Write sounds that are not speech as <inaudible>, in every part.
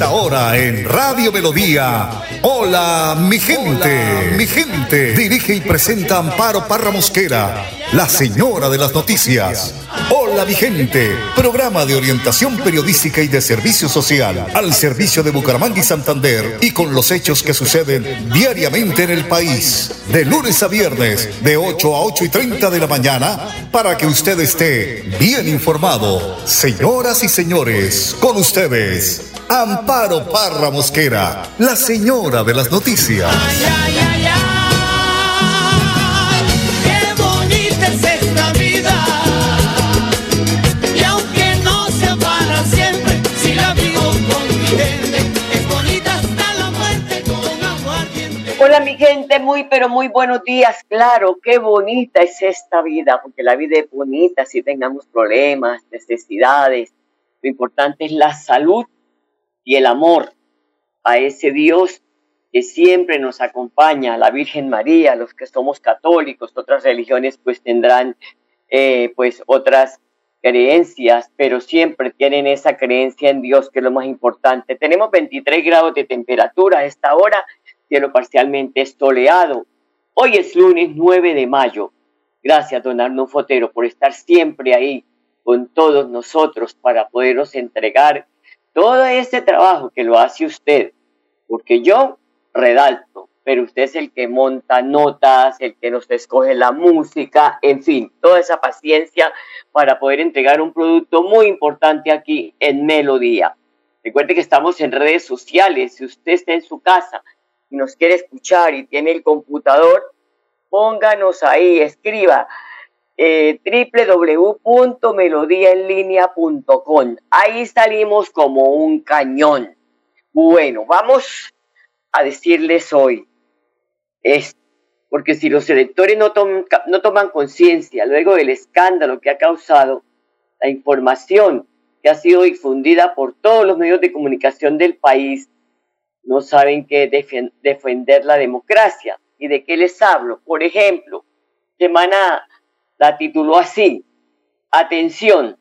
Santa esta hora en Radio Melodía. Hola, mi gente, mi gente. Dirige y presenta Amparo Parra Mosquera, la señora de las noticias. Hola, mi gente. Programa de orientación periodística y de servicio social al servicio de Bucaramanga y Santander y con los hechos que suceden diariamente en el país. De lunes a viernes, de 8 a 8 y 30 de la mañana, para que usted esté bien informado. Señoras y señores, con ustedes, Amparo Parra Mosquera, la señora de las noticias. Ay, ay, ay, ay, qué bonita es esta vida. Y aunque no sea para siempre, si la vivo con mi gente, es bonita hasta la muerte con aguardiente. Hola mi gente, muy pero muy buenos días. Claro, qué bonita es esta vida, porque la vida es bonita si tengamos problemas, necesidades. Lo importante es la salud y el amor a ese Dios que siempre nos acompaña, la Virgen María, los que somos católicos, otras religiones pues tendrán eh, pues otras creencias, pero siempre tienen esa creencia en Dios que es lo más importante. Tenemos 23 grados de temperatura a esta hora, cielo parcialmente soleado. Hoy es lunes 9 de mayo. Gracias, don Arno Fotero, por estar siempre ahí con todos nosotros para poderos entregar todo este trabajo que lo hace usted, porque yo redacto, pero usted es el que monta notas, el que nos escoge la música, en fin, toda esa paciencia para poder entregar un producto muy importante aquí en Melodía. Recuerde que estamos en redes sociales, si usted está en su casa y nos quiere escuchar y tiene el computador, pónganos ahí, escriba eh, www.melodiaenlinea.com. Ahí salimos como un cañón. Bueno, vamos a decirles hoy esto, porque si los electores no, tom- no toman conciencia luego del escándalo que ha causado la información que ha sido difundida por todos los medios de comunicación del país, no saben qué defen- defender la democracia. ¿Y de qué les hablo? Por ejemplo, Semana la tituló así, atención,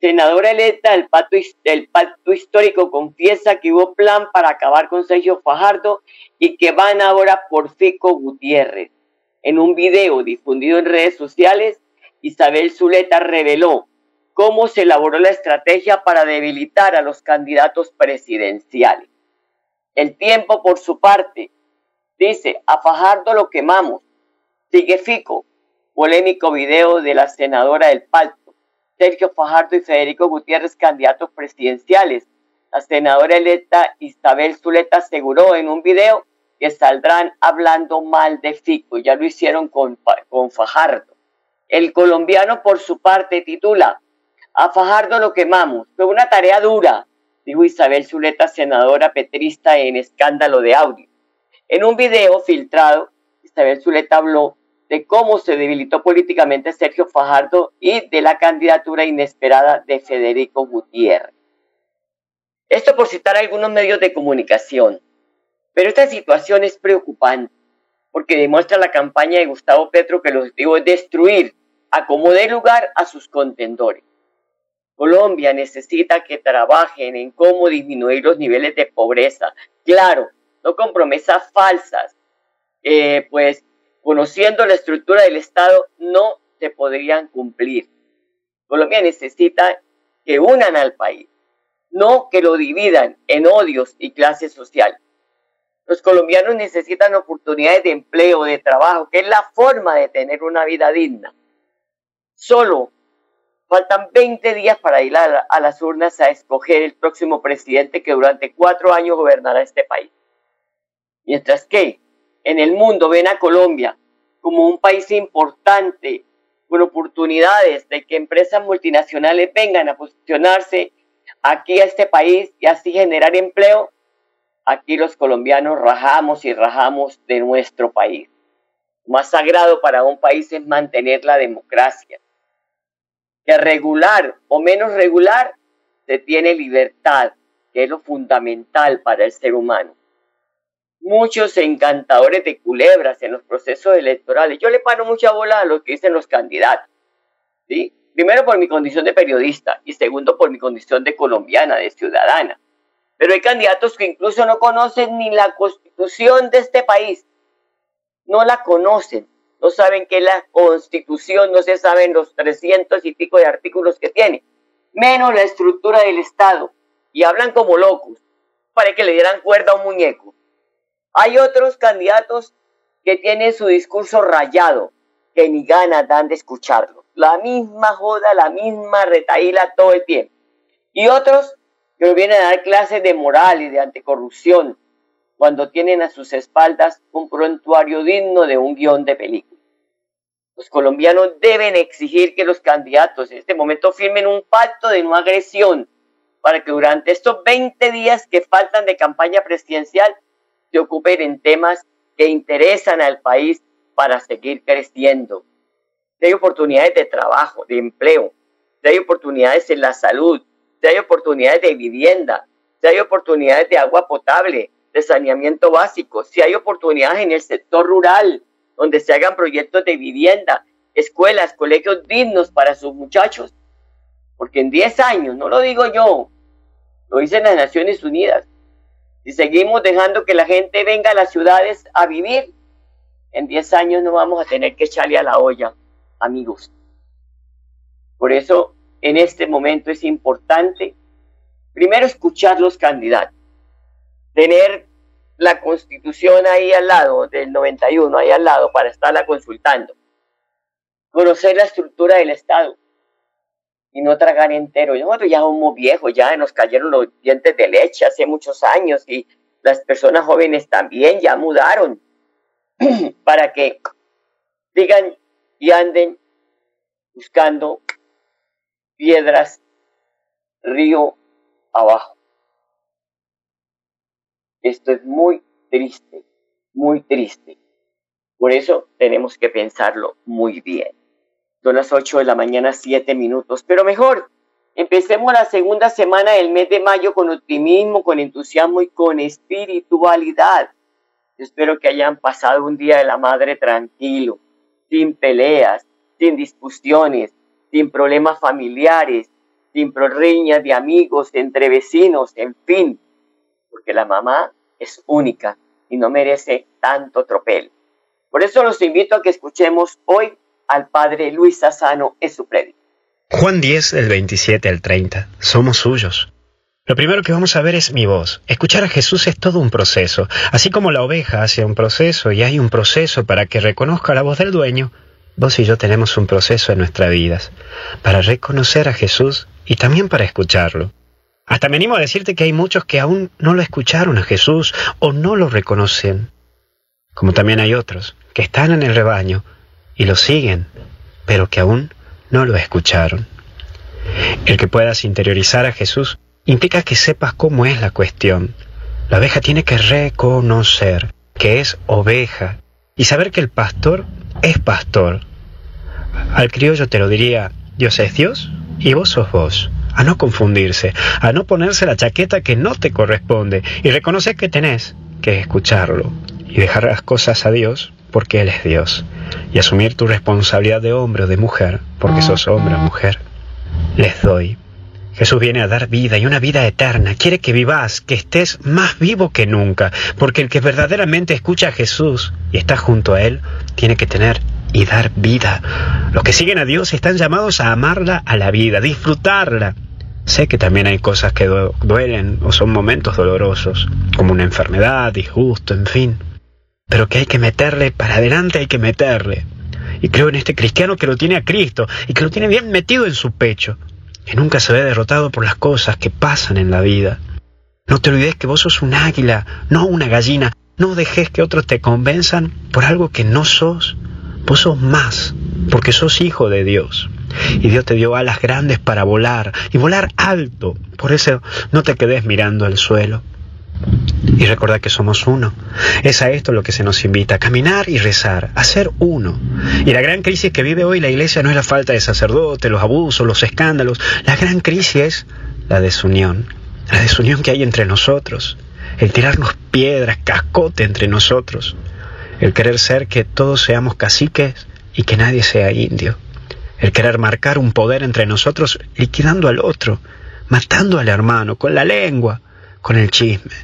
senadora electa del pacto, del pacto histórico confiesa que hubo plan para acabar con Sergio Fajardo y que van ahora por Fico Gutiérrez. En un video difundido en redes sociales, Isabel Zuleta reveló cómo se elaboró la estrategia para debilitar a los candidatos presidenciales. El tiempo, por su parte, dice, a Fajardo lo quemamos, sigue Fico, polémico video de la senadora del Palto, Sergio Fajardo y Federico Gutiérrez, candidatos presidenciales. La senadora electa Isabel Zuleta aseguró en un video que saldrán hablando mal de Fico. Ya lo hicieron con, con Fajardo. El colombiano, por su parte, titula A Fajardo lo quemamos. Fue una tarea dura, dijo Isabel Zuleta, senadora petrista en escándalo de audio. En un video filtrado, Isabel Zuleta habló de cómo se debilitó políticamente Sergio Fajardo y de la candidatura inesperada de Federico Gutiérrez. Esto por citar algunos medios de comunicación. Pero esta situación es preocupante porque demuestra la campaña de Gustavo Petro que el objetivo es destruir a como dé lugar a sus contendores. Colombia necesita que trabajen en cómo disminuir los niveles de pobreza. Claro, no con promesas falsas, eh, pues conociendo la estructura del Estado no se podrían cumplir. Colombia necesita que unan al país, no que lo dividan en odios y clases sociales. Los colombianos necesitan oportunidades de empleo, de trabajo, que es la forma de tener una vida digna. Solo faltan 20 días para ir a, a las urnas a escoger el próximo presidente que durante cuatro años gobernará este país. Mientras que en el mundo ven a Colombia como un país importante, con oportunidades de que empresas multinacionales vengan a posicionarse aquí a este país y así generar empleo, aquí los colombianos rajamos y rajamos de nuestro país. Más sagrado para un país es mantener la democracia. Que regular o menos regular se tiene libertad, que es lo fundamental para el ser humano muchos encantadores de culebras en los procesos electorales. Yo le paro mucha bola a lo que dicen los candidatos. ¿sí? Primero por mi condición de periodista y segundo por mi condición de colombiana, de ciudadana. Pero hay candidatos que incluso no conocen ni la constitución de este país. No la conocen. No saben qué es la constitución, no se saben los trescientos y pico de artículos que tiene. Menos la estructura del Estado. Y hablan como locos. Para que le dieran cuerda a un muñeco. Hay otros candidatos que tienen su discurso rayado, que ni ganas dan de escucharlo. La misma joda, la misma retaíla todo el tiempo. Y otros que vienen a dar clases de moral y de anticorrupción cuando tienen a sus espaldas un prontuario digno de un guion de película. Los colombianos deben exigir que los candidatos en este momento firmen un pacto de no agresión para que durante estos 20 días que faltan de campaña presidencial se ocupen en temas que interesan al país para seguir creciendo. Si hay oportunidades de trabajo, de empleo, si hay oportunidades en la salud, si hay oportunidades de vivienda, si hay oportunidades de agua potable, de saneamiento básico, si hay oportunidades en el sector rural, donde se hagan proyectos de vivienda, escuelas, colegios dignos para sus muchachos. Porque en 10 años, no lo digo yo, lo dicen las Naciones Unidas, si seguimos dejando que la gente venga a las ciudades a vivir, en 10 años no vamos a tener que echarle a la olla, amigos. Por eso, en este momento es importante, primero, escuchar los candidatos, tener la constitución ahí al lado, del 91, ahí al lado, para estarla consultando, conocer la estructura del Estado, y no tragar entero. Nosotros ya somos viejos, ya nos cayeron los dientes de leche hace muchos años y las personas jóvenes también ya mudaron <clears throat> para que digan y anden buscando piedras río abajo. Esto es muy triste, muy triste. Por eso tenemos que pensarlo muy bien. Son las 8 de la mañana, 7 minutos. Pero mejor, empecemos la segunda semana del mes de mayo con optimismo, con entusiasmo y con espiritualidad. espero que hayan pasado un día de la madre tranquilo, sin peleas, sin discusiones, sin problemas familiares, sin riñas de amigos, entre vecinos, en fin, porque la mamá es única y no merece tanto tropel. Por eso los invito a que escuchemos hoy al Padre Luis Sassano en su prédica. Juan 10, del 27 al 30. Somos suyos. Lo primero que vamos a ver es mi voz. Escuchar a Jesús es todo un proceso. Así como la oveja hace un proceso y hay un proceso para que reconozca la voz del dueño, vos y yo tenemos un proceso en nuestras vidas para reconocer a Jesús y también para escucharlo. Hasta me animo a decirte que hay muchos que aún no lo escucharon a Jesús o no lo reconocen. Como también hay otros que están en el rebaño, y lo siguen, pero que aún no lo escucharon. El que puedas interiorizar a Jesús implica que sepas cómo es la cuestión. La oveja tiene que reconocer que es oveja y saber que el pastor es pastor. Al criollo te lo diría, Dios es Dios y vos sos vos. A no confundirse, a no ponerse la chaqueta que no te corresponde y reconocer que tenés que escucharlo y dejar las cosas a Dios porque Él es Dios, y asumir tu responsabilidad de hombre o de mujer, porque sos hombre o mujer, les doy. Jesús viene a dar vida y una vida eterna. Quiere que vivas, que estés más vivo que nunca, porque el que verdaderamente escucha a Jesús y está junto a Él, tiene que tener y dar vida. Los que siguen a Dios están llamados a amarla a la vida, disfrutarla. Sé que también hay cosas que duelen o son momentos dolorosos, como una enfermedad, disgusto, en fin pero que hay que meterle para adelante, hay que meterle. Y creo en este cristiano que lo tiene a Cristo y que lo tiene bien metido en su pecho, que nunca se ve derrotado por las cosas que pasan en la vida. No te olvides que vos sos un águila, no una gallina. No dejes que otros te convenzan por algo que no sos. Vos sos más, porque sos hijo de Dios. Y Dios te dio alas grandes para volar, y volar alto. Por eso no te quedes mirando al suelo. Y recordar que somos uno. Es a esto lo que se nos invita, a caminar y rezar, a ser uno. Y la gran crisis que vive hoy la iglesia no es la falta de sacerdote, los abusos, los escándalos. La gran crisis es la desunión. La desunión que hay entre nosotros. El tirarnos piedras, cascote entre nosotros. El querer ser que todos seamos caciques y que nadie sea indio. El querer marcar un poder entre nosotros liquidando al otro, matando al hermano con la lengua con el chisme.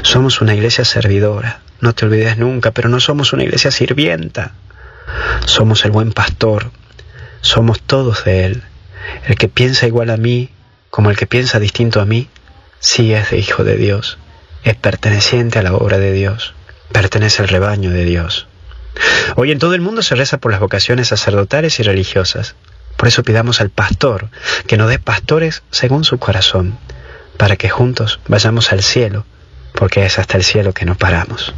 Somos una iglesia servidora, no te olvides nunca, pero no somos una iglesia sirvienta. Somos el buen pastor, somos todos de Él. El que piensa igual a mí, como el que piensa distinto a mí, sí es de hijo de Dios, es perteneciente a la obra de Dios, pertenece al rebaño de Dios. Hoy en todo el mundo se reza por las vocaciones sacerdotales y religiosas. Por eso pidamos al pastor que nos dé pastores según su corazón, para que juntos vayamos al cielo, porque es hasta el cielo que nos paramos.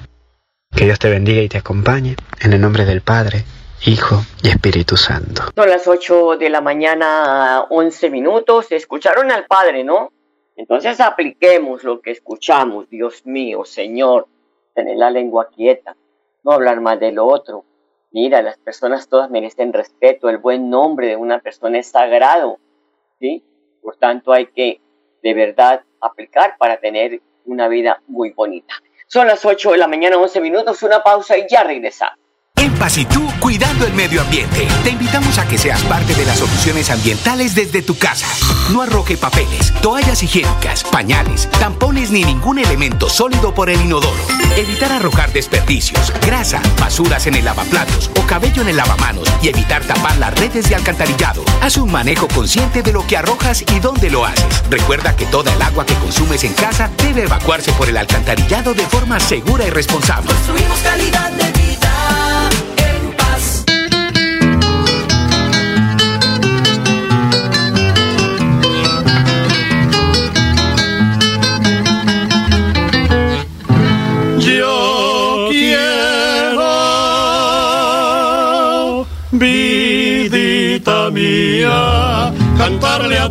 Que Dios te bendiga y te acompañe, en el nombre del Padre, Hijo y Espíritu Santo. Son las 8 de la mañana, 11 minutos. Escucharon al Padre, ¿no? Entonces apliquemos lo que escuchamos, Dios mío, Señor. Tener la lengua quieta, no hablar más de lo otro. Mira, las personas todas merecen respeto, el buen nombre de una persona es sagrado, ¿sí? Por tanto, hay que de verdad aplicar para tener una vida muy bonita. Son las 8 de la mañana, 11 minutos, una pausa y ya regresamos. En Paz y tú, cuidando el medio ambiente. Te invitamos a que seas parte de las soluciones ambientales desde tu casa. No arroje papeles, toallas higiénicas, pañales, tampones ni ningún elemento sólido por el inodoro. Evitar arrojar desperdicios, grasa, basuras en el lavaplatos o cabello en el lavamanos y evitar tapar las redes de alcantarillado. Haz un manejo consciente de lo que arrojas y dónde lo haces. Recuerda que toda el agua que consumes en casa debe evacuarse por el alcantarillado de forma segura y responsable. Construimos calidad de vida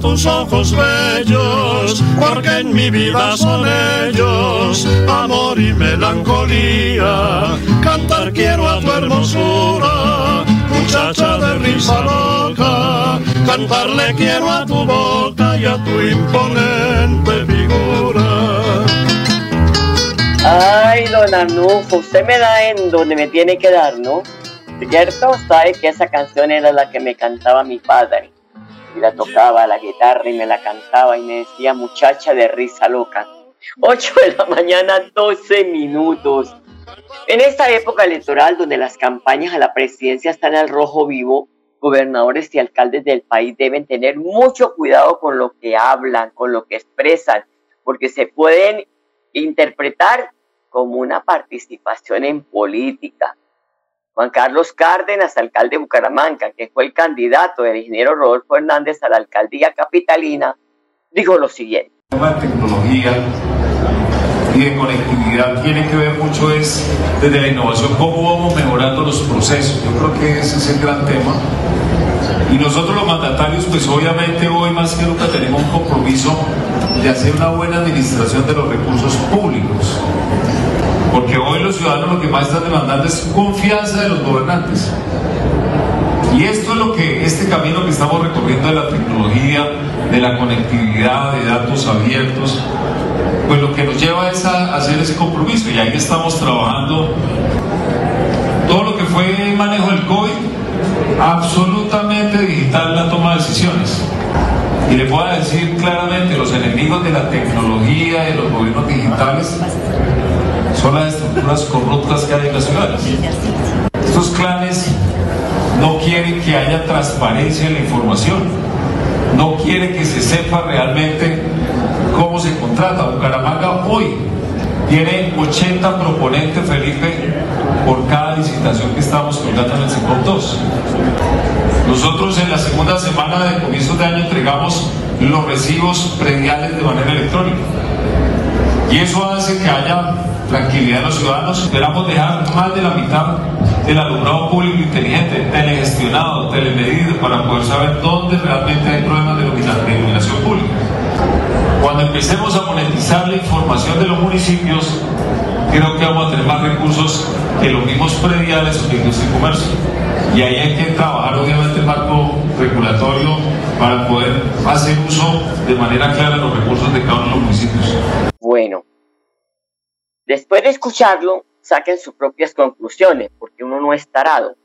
tus ojos bellos, porque en mi vida son ellos, amor y melancolía. Cantar quiero a tu hermosura, muchacha de risa loca, cantarle quiero a tu boca y a tu imponente figura. Ay, don Arnulfo, usted me da en donde me tiene que dar, ¿no? ¿Cierto? Sabe que esa canción era la que me cantaba mi padre. Y la tocaba la guitarra y me la cantaba y me decía muchacha de risa loca. 8 de la mañana, 12 minutos. En esta época electoral donde las campañas a la presidencia están al rojo vivo, gobernadores y alcaldes del país deben tener mucho cuidado con lo que hablan, con lo que expresan, porque se pueden interpretar como una participación en política. Juan Carlos Cárdenas, alcalde de Bucaramanga, que fue el candidato del ingeniero Rodolfo Hernández a la alcaldía capitalina, dijo lo siguiente. El tema de tecnología y de conectividad tiene que ver mucho es desde la innovación, cómo vamos mejorando los procesos. Yo creo que ese es el gran tema. Y nosotros los mandatarios, pues obviamente hoy más que nunca tenemos un compromiso de hacer una buena administración de los recursos públicos. Porque hoy los ciudadanos lo que más están demandando es confianza de los gobernantes. Y esto es lo que, este camino que estamos recorriendo de la tecnología, de la conectividad, de datos abiertos, pues lo que nos lleva es a hacer ese compromiso y ahí estamos trabajando todo lo que fue el manejo del COVID, absolutamente digital la toma de decisiones. Y le puedo decir claramente, los enemigos de la tecnología, de los gobiernos digitales, son las estructuras corruptas que hay en las ciudades. Estos clanes no quieren que haya transparencia en la información, no quieren que se sepa realmente cómo se contrata. Bucaramanga hoy tiene 80 proponentes, Felipe, por cada licitación que estamos colgando en el sector 2. Nosotros en la segunda semana de comienzos de año entregamos los recibos prediales de manera electrónica. Y eso hace que haya tranquilidad en los ciudadanos. Esperamos dejar más de la mitad del alumbrado público inteligente, telegestionado, telemedido, para poder saber dónde realmente hay problemas de ilumina- de iluminación pública. Cuando empecemos a monetizar la información de los municipios, creo que vamos a tener más recursos que los mismos prediales o industria y comercio. Y ahí hay que trabajar obviamente el marco regulatorio para poder hacer uso de manera clara de los recursos de cada uno de los municipios. Bueno, después de escucharlo, saquen sus propias conclusiones, porque uno no es tarado.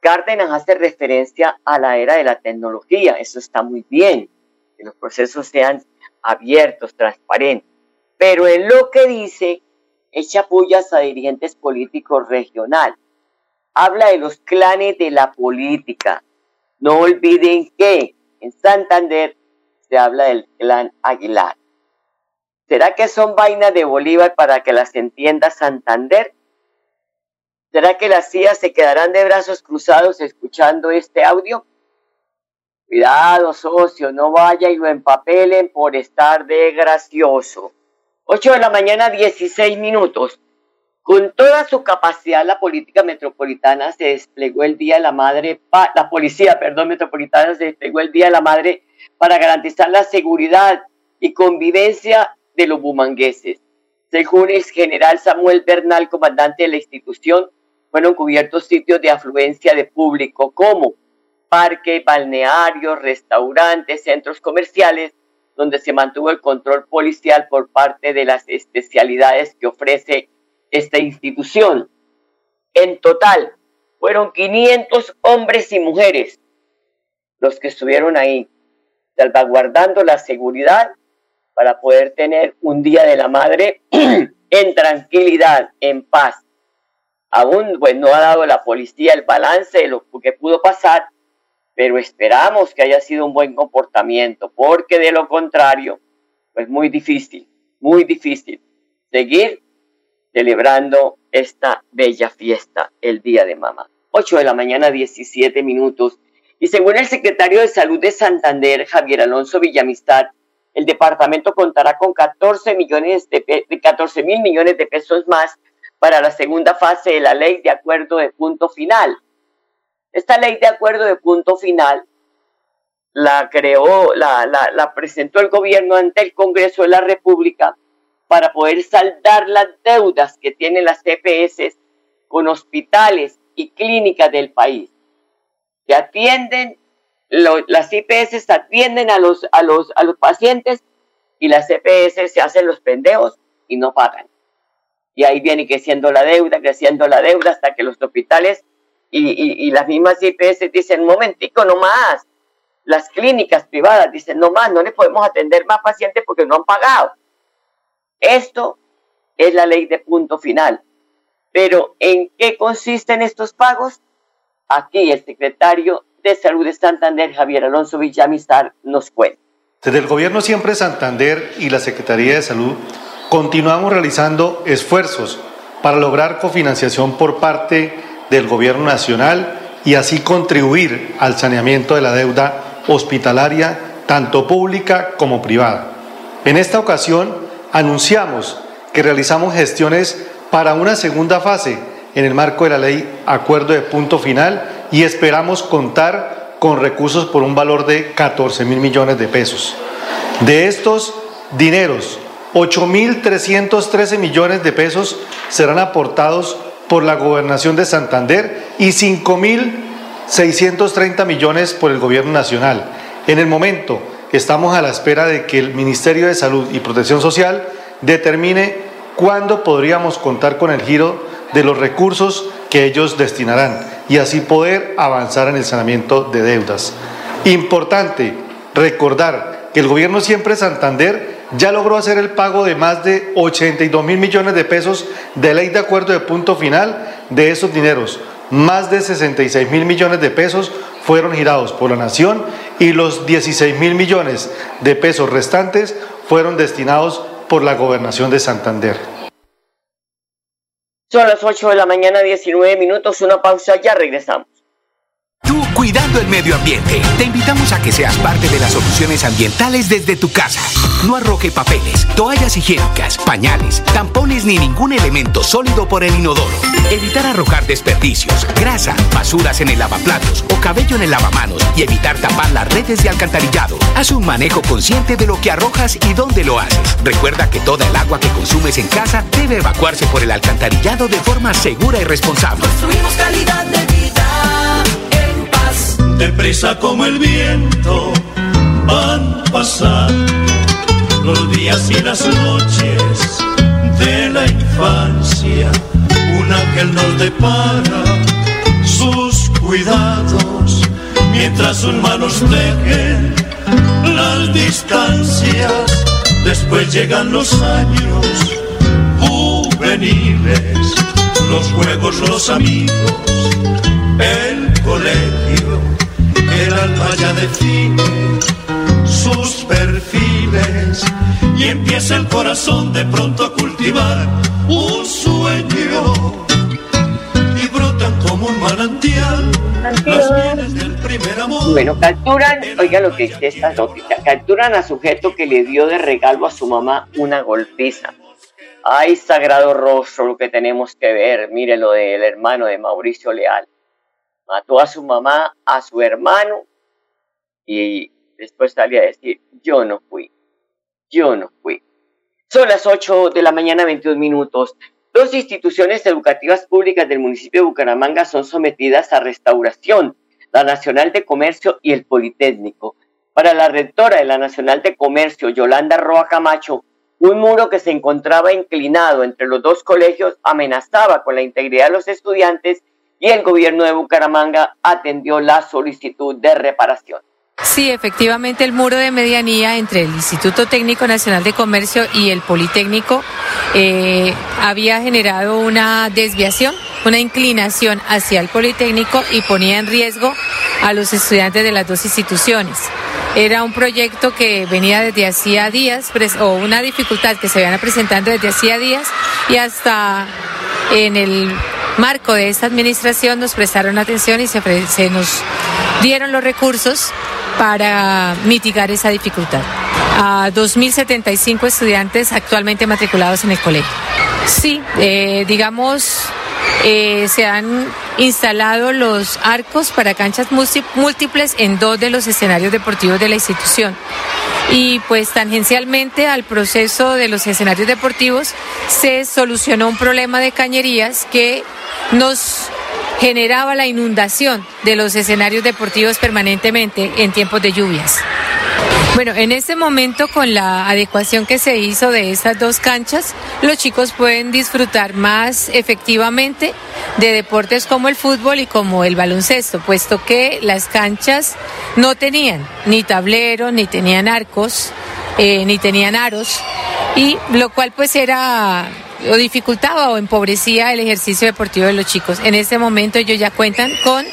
Cárdenas hace referencia a la era de la tecnología, eso está muy bien, que los procesos sean abiertos, transparentes. pero en lo que dice echa pullas a dirigentes políticos regionales. Habla de los clanes de la política. No olviden que en Santander se habla del clan Aguilar. ¿Será que son vainas de Bolívar para que las entienda Santander? ¿Será que las CIA se quedarán de brazos cruzados escuchando este audio? Cuidado, socio, no vaya y lo empapelen por estar de gracioso. 8 de la mañana, 16 minutos. Con toda su capacidad, la política metropolitana se desplegó el Día de la Madre, la policía, perdón, metropolitana se desplegó el Día de la Madre para garantizar la seguridad y convivencia de los bumangueses. Según el general Samuel Bernal, comandante de la institución, fueron cubiertos sitios de afluencia de público como parques, balnearios, restaurantes, centros comerciales, donde se mantuvo el control policial por parte de las especialidades que ofrece esta institución. En total, fueron 500 hombres y mujeres los que estuvieron ahí, salvaguardando la seguridad para poder tener un Día de la Madre <clears throat> en tranquilidad, en paz. Aún pues, no ha dado la policía el balance de lo que pudo pasar, pero esperamos que haya sido un buen comportamiento, porque de lo contrario, pues muy difícil, muy difícil seguir celebrando esta bella fiesta, el Día de Mamá. 8 de la mañana, 17 minutos. Y según el secretario de Salud de Santander, Javier Alonso Villamistad, el departamento contará con 14 millones de 14 mil millones de pesos más para la segunda fase de la ley de acuerdo de punto final. Esta ley de acuerdo de punto final la creó, la, la, presentó el gobierno ante el Congreso de la República para poder saldar las deudas que tienen las CPS con hospitales y clínicas del país. Que atienden, las IPS atienden a los, a, los, a los pacientes y las CPS se hacen los pendejos y no pagan y ahí viene creciendo la deuda, creciendo la deuda hasta que los hospitales y, las mismas IPS dicen, momentico, no más. Las clínicas privadas dicen, no más, no le podemos atender más pacientes porque no han pagado. Esto es la ley de punto final. Pero ¿en qué consisten estos pagos? Aquí el secretario de Salud de Santander, Javier Alonso Villamizar, nos cuenta. Desde el gobierno siempre Santander y la Secretaría de Salud Continuamos realizando esfuerzos para lograr cofinanciación por parte del Gobierno Nacional y así contribuir al saneamiento de la deuda hospitalaria, tanto pública como privada. En esta ocasión anunciamos que realizamos gestiones para una segunda fase en el marco de la ley Acuerdo de Punto Final y esperamos contar con recursos por un valor de 14 mil millones de pesos. De estos dineros, 8.313 millones de pesos serán aportados por la gobernación de Santander y 5.630 millones por el gobierno nacional. En el momento estamos a la espera de que el Ministerio de Salud y Protección Social determine cuándo podríamos contar con el giro de los recursos que ellos destinarán y así poder avanzar en el saneamiento de deudas. Importante recordar que el gobierno siempre Santander ya logró hacer el pago de más de 82 mil millones de pesos de ley de acuerdo de punto final de esos dineros. Más de 66 mil millones de pesos fueron girados por la nación y los 16 mil millones de pesos restantes fueron destinados por la gobernación de Santander. Son las 8 de la mañana, 19 minutos, una pausa, ya regresamos. Cuidando el medio ambiente. Te invitamos a que seas parte de las soluciones ambientales desde tu casa. No arroje papeles, toallas higiénicas, pañales, tampones ni ningún elemento sólido por el inodoro. Evitar arrojar desperdicios, grasa, basuras en el lavaplatos o cabello en el lavamanos y evitar tapar las redes de alcantarillado. Haz un manejo consciente de lo que arrojas y dónde lo haces. Recuerda que toda el agua que consumes en casa debe evacuarse por el alcantarillado de forma segura y responsable. Construimos calidad de deprisa como el viento, van pasando los días y las noches de la infancia. Un ángel nos depara sus cuidados, mientras sus manos dejen las distancias Después llegan los años juveniles, los juegos, los amigos, el colegio, alma ya define sus perfiles y empieza el corazón de pronto a cultivar un sueño y brotan como un manantial las del primer amor. Bueno, capturan, oiga lo que dice esta noticia, capturan a sujeto que le dio de regalo a su mamá una golpiza. Ay, sagrado rostro, lo que tenemos que ver. Mire lo del hermano de Mauricio Leal. Mató a su mamá, a su hermano y después salía a decir, yo no fui, yo no fui. Son las 8 de la mañana, 22 minutos. Dos instituciones educativas públicas del municipio de Bucaramanga son sometidas a restauración, la Nacional de Comercio y el Politécnico. Para la rectora de la Nacional de Comercio, Yolanda Roa Camacho, un muro que se encontraba inclinado entre los dos colegios amenazaba con la integridad de los estudiantes y el gobierno de Bucaramanga atendió la solicitud de reparación. Sí, efectivamente el muro de medianía entre el Instituto Técnico Nacional de Comercio y el Politécnico eh, había generado una desviación, una inclinación hacia el Politécnico y ponía en riesgo a los estudiantes de las dos instituciones. Era un proyecto que venía desde hacía días, o una dificultad que se venía presentando desde hacía días y hasta en el marco de esta administración nos prestaron atención y se nos dieron los recursos para mitigar esa dificultad. A 2.075 estudiantes actualmente matriculados en el colegio. Sí, eh, digamos, eh, se han instalado los arcos para canchas múltiples en dos de los escenarios deportivos de la institución. Y pues tangencialmente al proceso de los escenarios deportivos se solucionó un problema de cañerías que nos generaba la inundación de los escenarios deportivos permanentemente en tiempos de lluvias. Bueno, en este momento con la adecuación que se hizo de estas dos canchas, los chicos pueden disfrutar más efectivamente de deportes como el fútbol y como el baloncesto, puesto que las canchas no tenían ni tablero, ni tenían arcos, eh, ni tenían aros, y lo cual pues era o dificultaba o empobrecía el ejercicio deportivo de los chicos. En este momento ellos ya cuentan con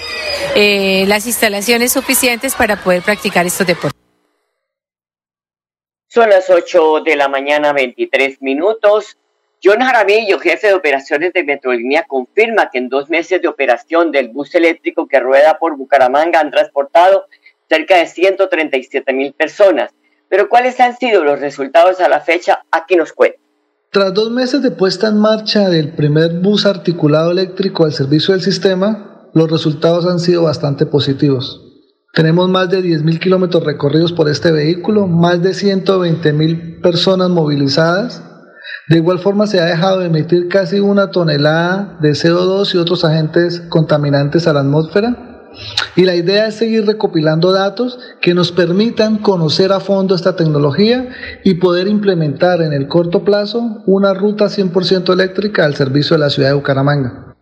eh, las instalaciones suficientes para poder practicar estos deportes. Son las 8 de la mañana, 23 minutos. John Jaramillo, jefe de operaciones de Metrolínea, confirma que en dos meses de operación del bus eléctrico que rueda por Bucaramanga han transportado cerca de 137 mil personas. Pero ¿cuáles han sido los resultados a la fecha? Aquí nos cuenta. Tras dos meses de puesta en marcha del primer bus articulado eléctrico al servicio del sistema, los resultados han sido bastante positivos. Tenemos más de 10.000 kilómetros recorridos por este vehículo, más de 120.000 personas movilizadas. De igual forma se ha dejado de emitir casi una tonelada de CO2 y otros agentes contaminantes a la atmósfera y la idea es seguir recopilando datos que nos permitan conocer a fondo esta tecnología y poder implementar en el corto plazo una ruta 100% eléctrica al servicio de la ciudad de Bucaramanga.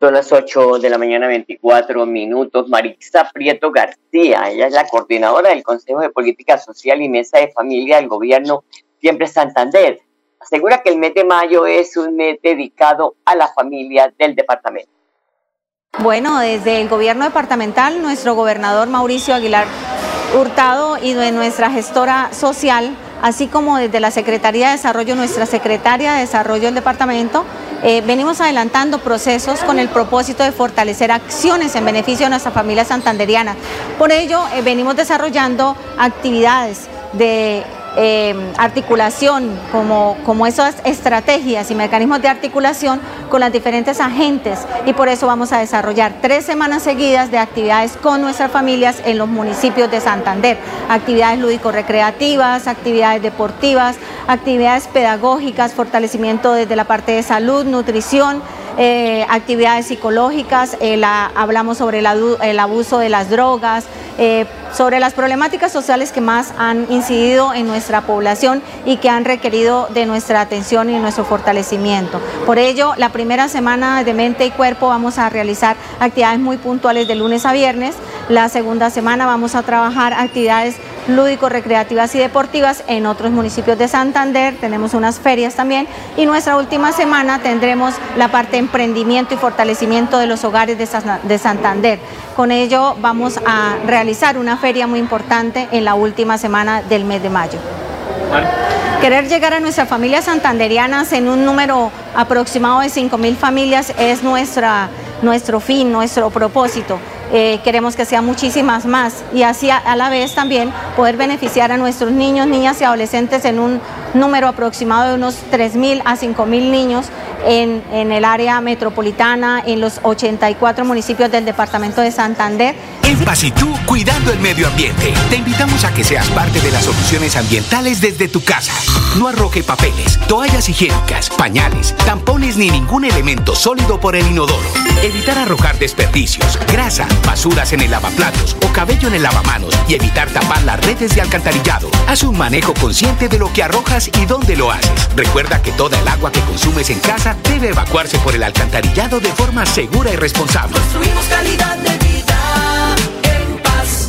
Son las 8 de la mañana, 24 minutos. Marisa Prieto García, ella es la coordinadora del Consejo de Política Social y Mesa de Familia del Gobierno Siempre Santander. Asegura que el mes de mayo es un mes dedicado a la familia del departamento. Bueno, desde el gobierno departamental, nuestro gobernador Mauricio Aguilar Hurtado y de nuestra gestora social, así como desde la Secretaría de Desarrollo, nuestra secretaria de Desarrollo del departamento, eh, venimos adelantando procesos con el propósito de fortalecer acciones en beneficio de nuestra familia santanderiana. Por ello, eh, venimos desarrollando actividades de eh, articulación, como, como esas estrategias y mecanismos de articulación con las diferentes agentes. Y por eso vamos a desarrollar tres semanas seguidas de actividades con nuestras familias en los municipios de Santander, actividades lúdico-recreativas, actividades deportivas, actividades pedagógicas, fortalecimiento desde la parte de salud, nutrición, eh, actividades psicológicas, eh, hablamos sobre el, abuso de las drogas, eh, sobre las problemáticas sociales que más han incidido en nuestra población y que han requerido de nuestra atención y nuestro fortalecimiento. Por ello, la primera semana de mente y cuerpo vamos a realizar actividades muy puntuales de lunes a viernes. La segunda semana vamos a trabajar actividades lúdico-recreativas y deportivas en otros municipios de Santander. Tenemos unas ferias también y nuestra última semana tendremos la parte de emprendimiento y fortalecimiento de los hogares de Santander. Con ello vamos a realizar una feria muy importante en la última semana del mes de mayo. Querer llegar a nuestras familias santanderianas en un número aproximado de 5.000 familias es nuestra, nuestro fin, nuestro propósito. Eh, queremos que sean muchísimas más y así a, la vez también poder beneficiar a nuestros niños, niñas y adolescentes en un número aproximado de unos 3.000 a 5.000 niños en, en el área metropolitana, en los 84 municipios del departamento de Santander. En Pasitú, cuidando el medio ambiente, te invitamos a que seas parte de las soluciones ambientales desde tu casa. No arroje papeles, toallas higiénicas, pañales, tampones ni ningún elemento sólido por el inodoro. Evitar arrojar desperdicios, grasa, basuras en el lavaplatos o cabello en el lavamanos y evitar tapar las redes de alcantarillado. Haz un manejo consciente de lo que arrojas y dónde lo haces. Recuerda que toda el agua que consumes en casa debe evacuarse por el alcantarillado de forma segura y responsable. Construimos calidad de vida.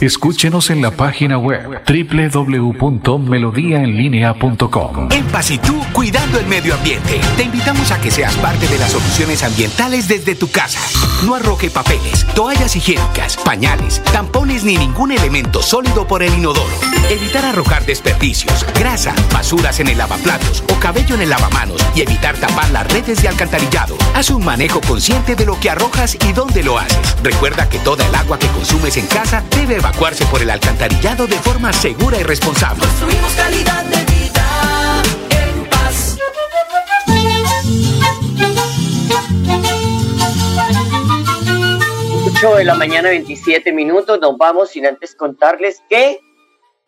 Escúchenos en la página web www.melodiaenlinea.com. En Paz y tú, cuidando el medio ambiente, te invitamos a que seas parte de las soluciones ambientales desde tu casa. No arroje papeles, toallas higiénicas, pañales, tampones ni ningún elemento sólido por el inodoro. Evitar arrojar desperdicios, grasa, basuras en el lavaplatos o cabello en el lavamanos y evitar tapar las redes de alcantarillado. Haz un manejo consciente de lo que arrojas y dónde lo haces. Recuerda que toda el agua que consumes en casa debe evacuar evacuarse por el alcantarillado de forma segura y responsable. Construimos calidad de vida en paz. 8 de la mañana, 27 minutos. Nos vamos sin antes contarles que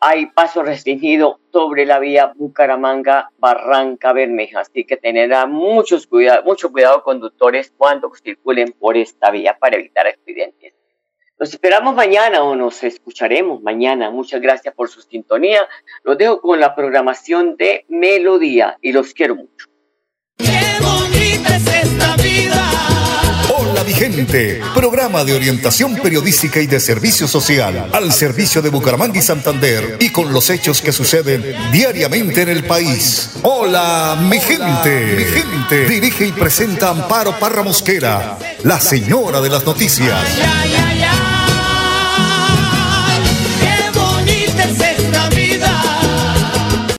hay paso restringido sobre la vía Bucaramanga-Barranca Bermeja. Así que tener muchos cuidado, mucho cuidado conductores cuando circulen por esta vía para evitar accidentes. Los esperamos mañana o nos escucharemos mañana. Muchas gracias por su sintonía. Los dejo con la programación de Melodía y los quiero mucho. Qué bonita es esta vida. Hola Vigente, programa de orientación periodística y de servicio social al servicio de Bucaramanga y Santander y con los hechos que suceden diariamente en el país. Hola mi gente, mi gente. Dirige y presenta Amparo Parra Mosquera, la señora de las noticias. Ya, ya, ya.